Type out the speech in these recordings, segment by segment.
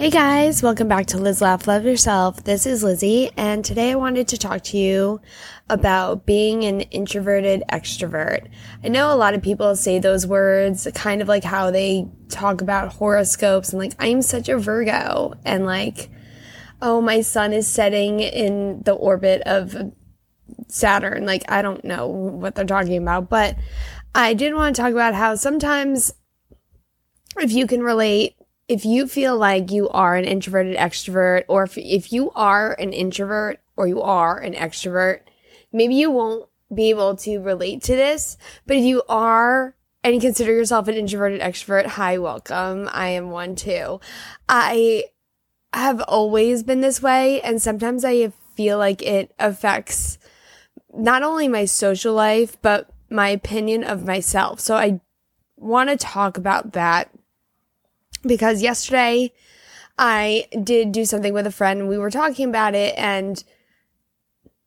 Hey guys, welcome back to Liz Laugh Love Yourself. This is Lizzie, and today I wanted to talk to you about being an introverted extrovert. I know a lot of people say those words kind of like how they talk about horoscopes and like, I'm such a Virgo, and like, oh, my sun is setting in the orbit of Saturn. Like, I don't know what they're talking about, but I did want to talk about how sometimes if you can relate if you feel like you are an introverted extrovert, or if, if you are an introvert or you are an extrovert, maybe you won't be able to relate to this. But if you are and you consider yourself an introverted extrovert, hi, welcome. I am one too. I have always been this way, and sometimes I feel like it affects not only my social life, but my opinion of myself. So I want to talk about that because yesterday I did do something with a friend. We were talking about it and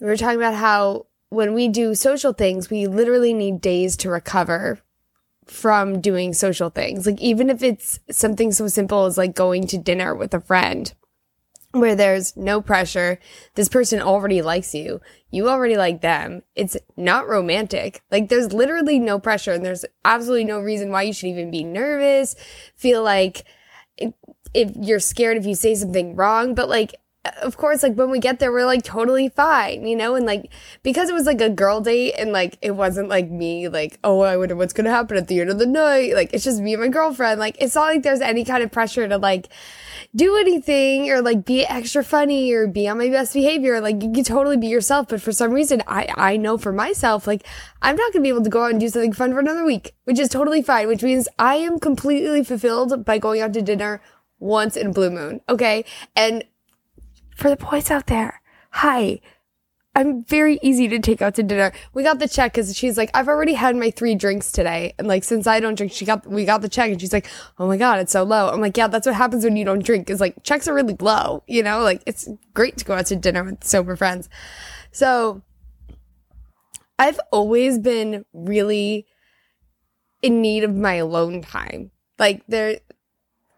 we were talking about how when we do social things, we literally need days to recover from doing social things. Like, even if it's something so simple as like going to dinner with a friend where there's no pressure. This person already likes you. You already like them. It's not romantic. Like there's literally no pressure and there's absolutely no reason why you should even be nervous, feel like if, you're scared if you say something wrong, but like of course, like when we get there, we're like totally fine, you know? And like, because it was like a girl date and like, it wasn't like me, like, oh, I wonder what's to happen at the end of the night. Like, it's just me and my girlfriend. Like, it's not like there's any kind of pressure to like, do anything or like be extra funny or be on my best behavior. Like you can totally be yourself. But for some reason, I, I know for myself, like I'm not to be able to go out and do something fun for another week, which is totally fine, which means I am completely fulfilled by going out to dinner once in blue moon. Okay. And for the boys out there, hi, I'm very easy to take out to dinner. We got the check because she's like, I've already had my three drinks today. And like, since I don't drink, she got, we got the check and she's like, Oh my God, it's so low. I'm like, yeah, that's what happens when you don't drink is like checks are really low, you know, like it's great to go out to dinner with sober friends. So I've always been really in need of my alone time. Like there,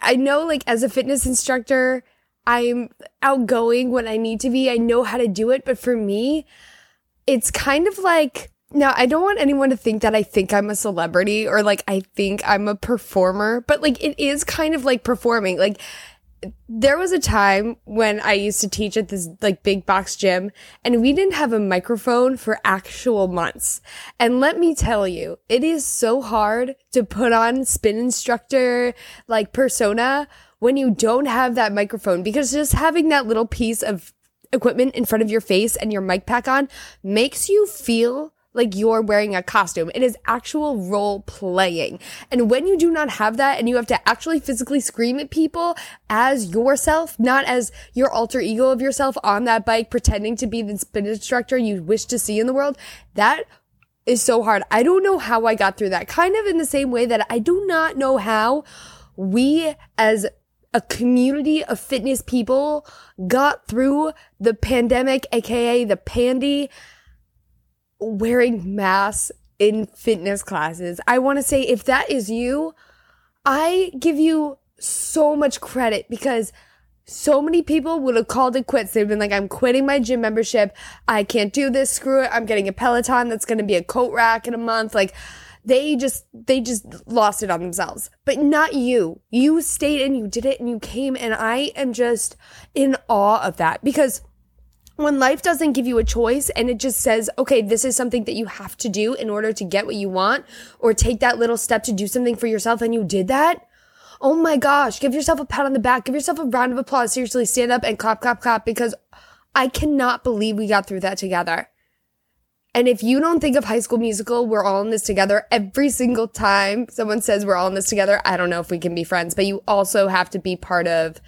I know like as a fitness instructor, I'm outgoing when I need to be. I know how to do it. But for me, it's kind of like, now I don't want anyone to think that I think I'm a celebrity or like I think I'm a performer, but like it is kind of like performing. Like there was a time when I used to teach at this like big box gym and we didn't have a microphone for actual months. And let me tell you, it is so hard to put on spin instructor like persona when you don't have that microphone because just having that little piece of equipment in front of your face and your mic pack on makes you feel like you're wearing a costume. It is actual role playing. And when you do not have that and you have to actually physically scream at people as yourself, not as your alter ego of yourself on that bike, pretending to be the spin instructor you wish to see in the world, that is so hard. I don't know how I got through that. Kind of in the same way that I do not know how we as a community of fitness people got through the pandemic, aka the pandy, wearing masks in fitness classes. I want to say if that is you, I give you so much credit because so many people would have called it quits. They've been like, I'm quitting my gym membership. I can't do this. Screw it. I'm getting a Peloton that's going to be a coat rack in a month. Like, they just they just lost it on themselves but not you you stayed and you did it and you came and i am just in awe of that because when life doesn't give you a choice and it just says, okay, this is something that you have to do in order to get what you want or take that little step to do something for yourself and you did that. Oh my gosh, give yourself a pat on the back. Give yourself a round of applause. Seriously, stand up and clap, clap, clap because I cannot believe we got through that together. And if you don't think of High School Musical, we're all in this together every single time someone says we're all in this together. I don't know if we can be friends, but you also have to be part of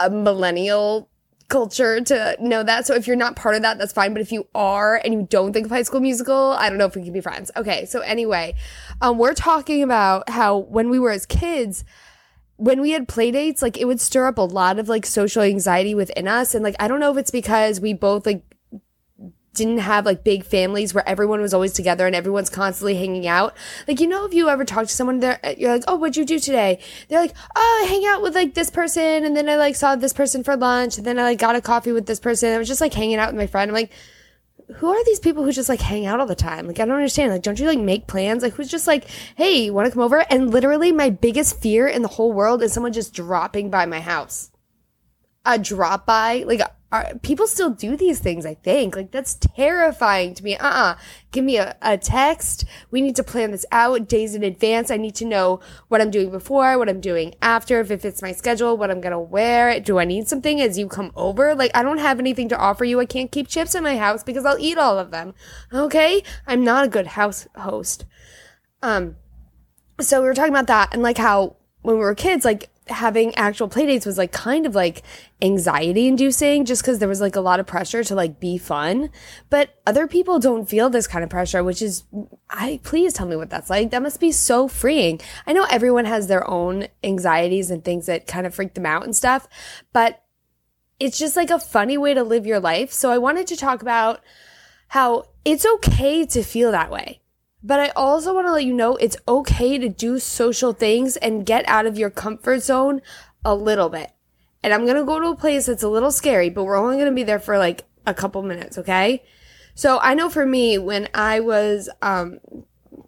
a millennial culture to know that. So if you're not part of that, that's fine. But if you are and you don't think of High School Musical, I don't know if we can be friends. Okay. So anyway, um, we're talking about how when we were as kids, when we had play dates, like it would stir up a lot of like social anxiety within us. And like, I don't know if it's because we both like didn't have like big families where everyone was always together and everyone's constantly hanging out. Like, you know, if you ever talk to someone there, uh, you're like, oh, what'd you do today? They're like, oh, I hang out with like this person. And then I like saw this person for lunch. And then I like got a coffee with this person. I was just like hanging out with my friend. I'm like, who are these people who just like hang out all the time? Like, I don't understand. Like, don't you like make plans? Like, who's just like, hey, want to come over? And literally, my biggest fear in the whole world is someone just dropping by my house. A drop by, like, are, people still do these things, I think. Like, that's terrifying to me. Uh uh Give me a, a text. We need to plan this out days in advance. I need to know what I'm doing before, what I'm doing after, if it fits my schedule, what I'm to wear. Do I need something as you come over? Like, I don't have anything to offer you. I can't keep chips in my house because I'll eat all of them. Okay? I'm not a good house host. Um, so we were talking about that and like how when we were kids, like having actual playdates was like kind of like anxiety inducing just because there was like a lot of pressure to like be fun. But other people don't feel this kind of pressure which is i please tell me what that's like. That must be so freeing. I know everyone has their own anxieties and things that kind of freak them out and stuff but it's just like a funny way to live your life. So i wanted to talk about how it's okay to feel that way but I also want to let you know it's okay to do social things and get out of your comfort zone a little bit. And I'm going to go to a place that's a little scary, but we're only going to be there for like a couple minutes, okay? So I know for me when I was um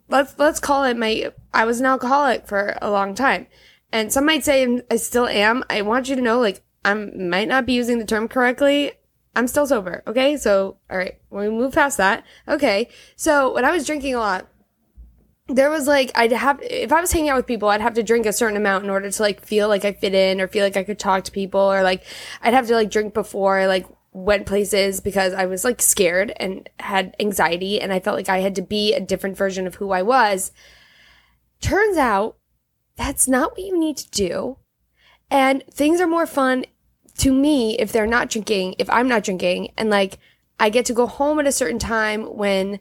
let's let's call it my I was an alcoholic for a long time. And some might say I still am. I want you to know like I might not be using the term correctly. I'm still sober. Okay. So, all right. We move past that. Okay. So when I was drinking a lot, there was like, I'd have, if I was hanging out with people, I'd have to drink a certain amount in order to like feel like I fit in or feel like I could talk to people or like I'd have to like drink before I like went places because I was like scared and had anxiety and I felt like I had to be a different version of who I was. Turns out that's not what you need to do. And things are more fun to me, if they're not drinking, if I'm not drinking, and like I get to go home at a certain time when,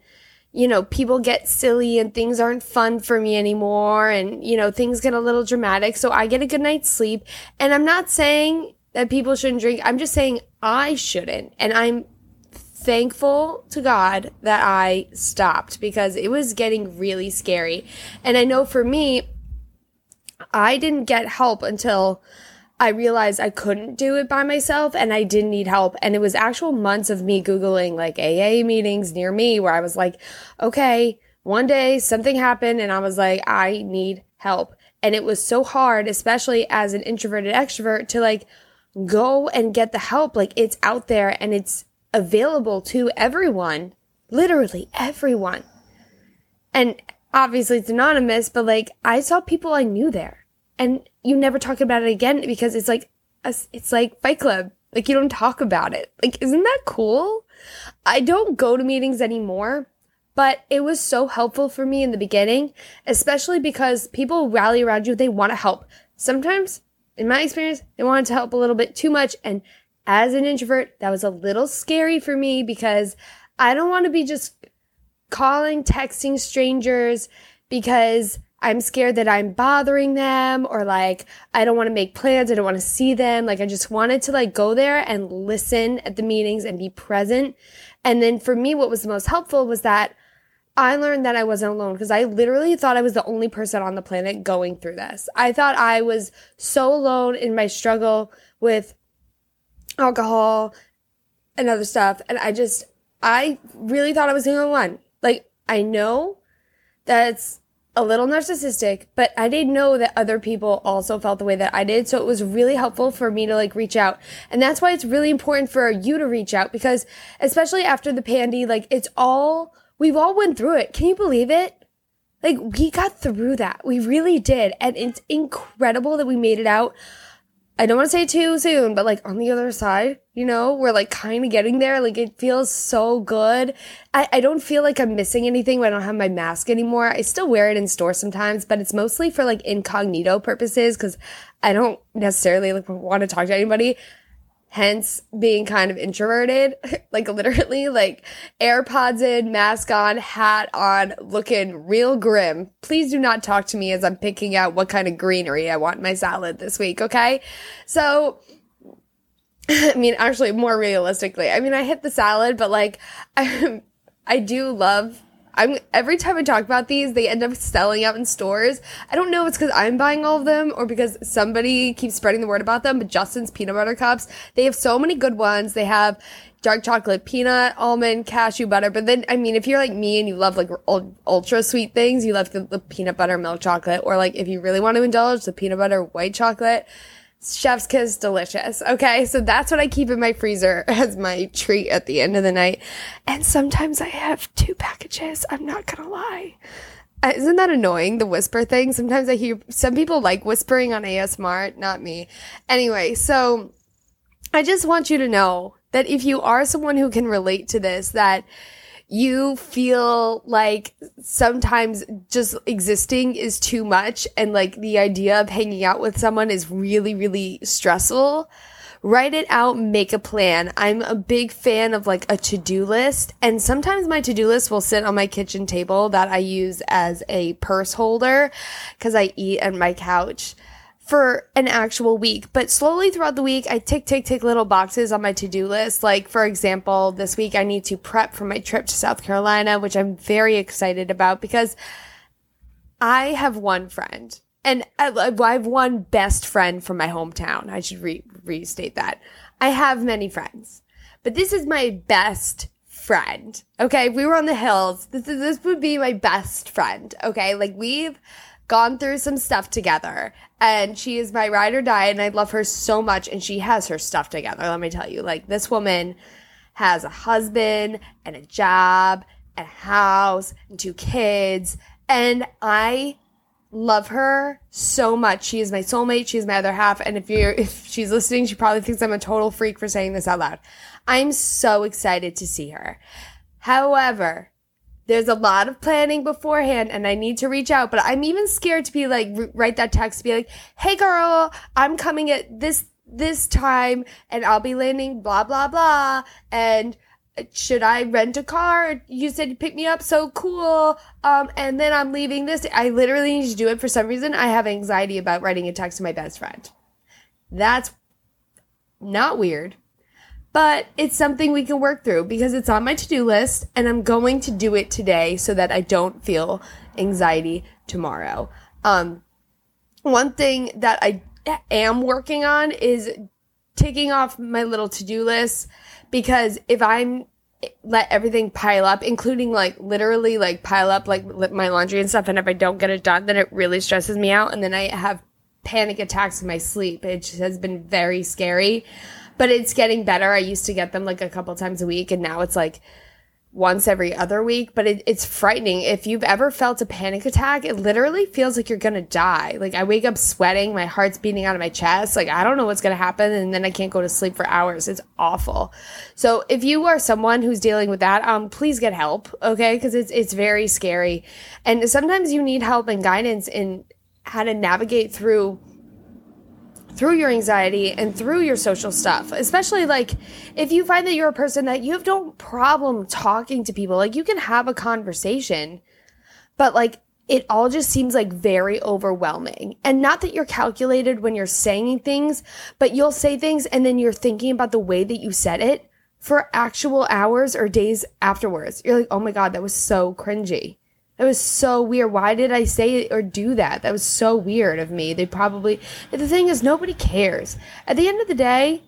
you know, people get silly and things aren't fun for me anymore, and, you know, things get a little dramatic. So I get a good night's sleep. And I'm not saying that people shouldn't drink, I'm just saying I shouldn't. And I'm thankful to God that I stopped because it was getting really scary. And I know for me, I didn't get help until I realized I couldn't do it by myself and I didn't need help. And it was actual months of me Googling like AA meetings near me where I was like, okay, one day something happened and I was like, I need help. And it was so hard, especially as an introverted extrovert to like go and get the help. Like it's out there and it's available to everyone, literally everyone. And obviously it's anonymous, but like I saw people I knew there and you never talk about it again because it's like a, it's like Fight Club. Like you don't talk about it. Like isn't that cool? I don't go to meetings anymore, but it was so helpful for me in the beginning, especially because people rally around you, they want to help. Sometimes, in my experience, they wanted to help a little bit too much and as an introvert, that was a little scary for me because I don't want to be just calling, texting strangers because I'm scared that I'm bothering them or like I don't want to make plans. I don't want to see them. Like I just wanted to like go there and listen at the meetings and be present. And then for me, what was the most helpful was that I learned that I wasn't alone because I literally thought I was the only person on the planet going through this. I thought I was so alone in my struggle with alcohol and other stuff. And I just, I really thought I was the only one. Like, I know that's a little narcissistic, but I didn't know that other people also felt the way that I did. So it was really helpful for me to like reach out. And that's why it's really important for you to reach out because especially after the pandy, like it's all, we've all went through it. Can you believe it? Like we got through that. We really did. And it's incredible that we made it out I don't want to say too soon, but like on the other side, you know, we're like kind of getting there. Like it feels so good. I, I don't feel like I'm missing anything when I don't have my mask anymore. I still wear it in store sometimes, but it's mostly for like incognito purposes because I don't necessarily like want to talk to anybody hence being kind of introverted, like literally like AirPods in, mask on, hat on, looking real grim. Please do not talk to me as I'm picking out what kind of greenery I want in my salad this week, okay? So I mean, actually, more realistically, I mean, I hit the salad, but like, I, I do love. I'm every time I talk about these, they end up selling out in stores. I don't know if it's because I'm buying all of them or because somebody keeps spreading the word about them. But Justin's peanut butter cups, they have so many good ones. They have dark chocolate, peanut, almond, cashew butter. But then, I mean, if you're like me and you love like ultra sweet things, you love the, the peanut butter milk chocolate, or like if you really want to indulge, the peanut butter white chocolate. Chef's kiss delicious. Okay. So that's what I keep in my freezer as my treat at the end of the night. And sometimes I have two packages. I'm not to lie. Uh, isn't that annoying? The whisper thing. Sometimes I hear some people like whispering on ASMR, not me. Anyway, so I just want you to know that if you are someone who can relate to this, that you feel like sometimes just existing is too much and like the idea of hanging out with someone is really, really stressful. Write it out, make a plan. I'm a big fan of like a to-do list and sometimes my to-do list will sit on my kitchen table that I use as a purse holder because I eat on my couch for an actual week. But slowly throughout the week, I tick, tick, tick little boxes on my to do list. Like, for example, this week I need to prep for my trip to South Carolina, which I'm very excited about because I have one friend and I have one best friend from my hometown. I should re- restate that. I have many friends, but this is my best friend. Okay. we were on the hills. This is, this would be my best friend. Okay. Like we've, gone through some stuff together and she is my ride or die and I love her so much and she has her stuff together. Let me tell you, like this woman has a husband and a job and a house and two kids and I love her so much. She is my soulmate. She is my other half. And if you're, if she's listening, she probably thinks I'm a total freak for saying this out loud. I'm so excited to see her. However, there's a lot of planning beforehand and I need to reach out, but I'm even scared to be like, write that text be like, Hey girl, I'm coming at this, this time and I'll be landing blah, blah, blah. And should I rent a car? You said you pick me up. So cool. Um, and then I'm leaving this. I literally need to do it for some reason. I have anxiety about writing a text to my best friend. That's not weird but it's something we can work through because it's on my to-do list and I'm going to do it today so that I don't feel anxiety tomorrow. Um, one thing that I am working on is taking off my little to-do list because if I'm let everything pile up, including like literally like pile up like my laundry and stuff, and if I don't get it done, then it really stresses me out, and then I have panic attacks in my sleep. It has been very scary but it's getting better. I used to get them like a couple times a week and now it's like once every other week, but it, it's frightening. If you've ever felt a panic attack, it literally feels like you're gonna die. Like I wake up sweating, my heart's beating out of my chest. Like I don't know what's gonna happen, and then I can't go to sleep for hours. It's awful. So if you are someone who's dealing with that, um, please get help, okay? Because it's it's very scary, and sometimes you need help and guidance in how to navigate through through your anxiety and through your social stuff. Especially like if you find that you're a person that you have no problem talking to people, like you can have a conversation, but like it all just seems like very overwhelming. And not that you're calculated when you're saying things, but you'll say things and then you're thinking about the way that you said it for actual hours or days afterwards. You're like, oh my God, that was so cringy. That was so weird. Why did I say or do that? That was so weird of me. They probably, the thing is, nobody cares. At the end of the day,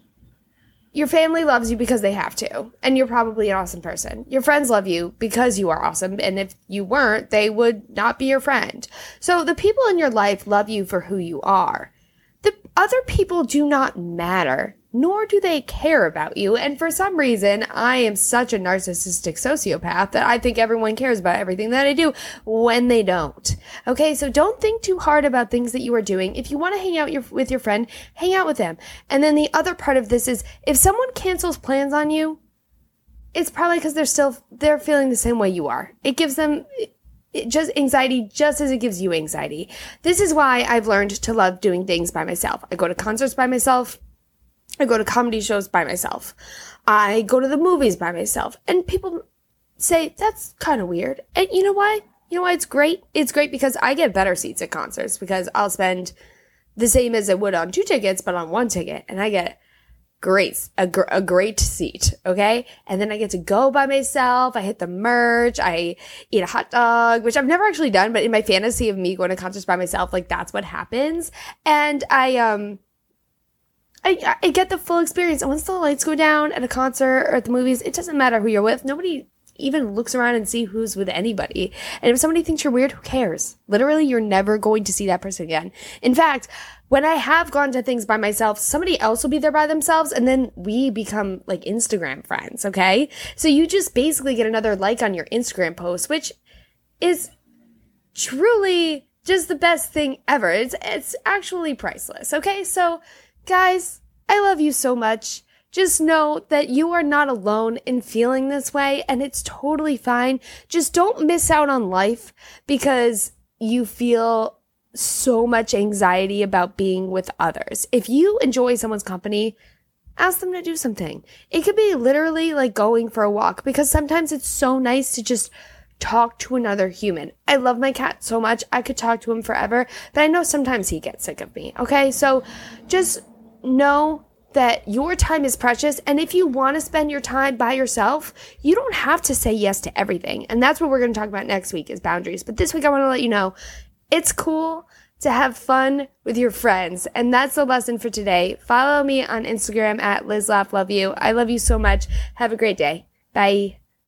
your family loves you because they have to, and you're probably an awesome person. Your friends love you because you are awesome, and if you weren't, they would not be your friend. So the people in your life love you for who you are. The other people do not matter nor do they care about you. And for some reason, I am such a narcissistic sociopath that I think everyone cares about everything that I do when they don't. Okay, so don't think too hard about things that you are doing. If you want to hang out your, with your friend, hang out with them. And then the other part of this is if someone cancels plans on you, it's probably because they're still they're feeling the same way you are. It gives them just anxiety just as it gives you anxiety. This is why I've learned to love doing things by myself. I go to concerts by myself. I go to comedy shows by myself. I go to the movies by myself. And people say, that's kind of weird. And you know why? You know why it's great? It's great because I get better seats at concerts because I'll spend the same as I would on two tickets, but on one ticket. And I get great, a, gr- a great seat. Okay. And then I get to go by myself. I hit the merch. I eat a hot dog, which I've never actually done, but in my fantasy of me going to concerts by myself, like that's what happens. And I, um, I, I get the full experience. And once the lights go down at a concert or at the movies, it doesn't matter who you're with. Nobody even looks around and see who's with anybody. And if somebody thinks you're weird, who cares? Literally, you're never going to see that person again. In fact, when I have gone to things by myself, somebody else will be there by themselves and then we become like Instagram friends, okay? So you just basically get another like on your Instagram post, which is truly just the best thing ever. It's it's actually priceless, okay? So Guys, I love you so much. Just know that you are not alone in feeling this way and it's totally fine. Just don't miss out on life because you feel so much anxiety about being with others. If you enjoy someone's company, ask them to do something. It could be literally like going for a walk because sometimes it's so nice to just talk to another human. I love my cat so much. I could talk to him forever, but I know sometimes he gets sick of me. Okay. So just know that your time is precious. And if you want to spend your time by yourself, you don't have to say yes to everything. And that's what we're going to talk about next week is boundaries. But this week, I want to let you know it's cool to have fun with your friends. And that's the lesson for today. Follow me on Instagram at Liz Laugh Love You. I love you so much. Have a great day. Bye.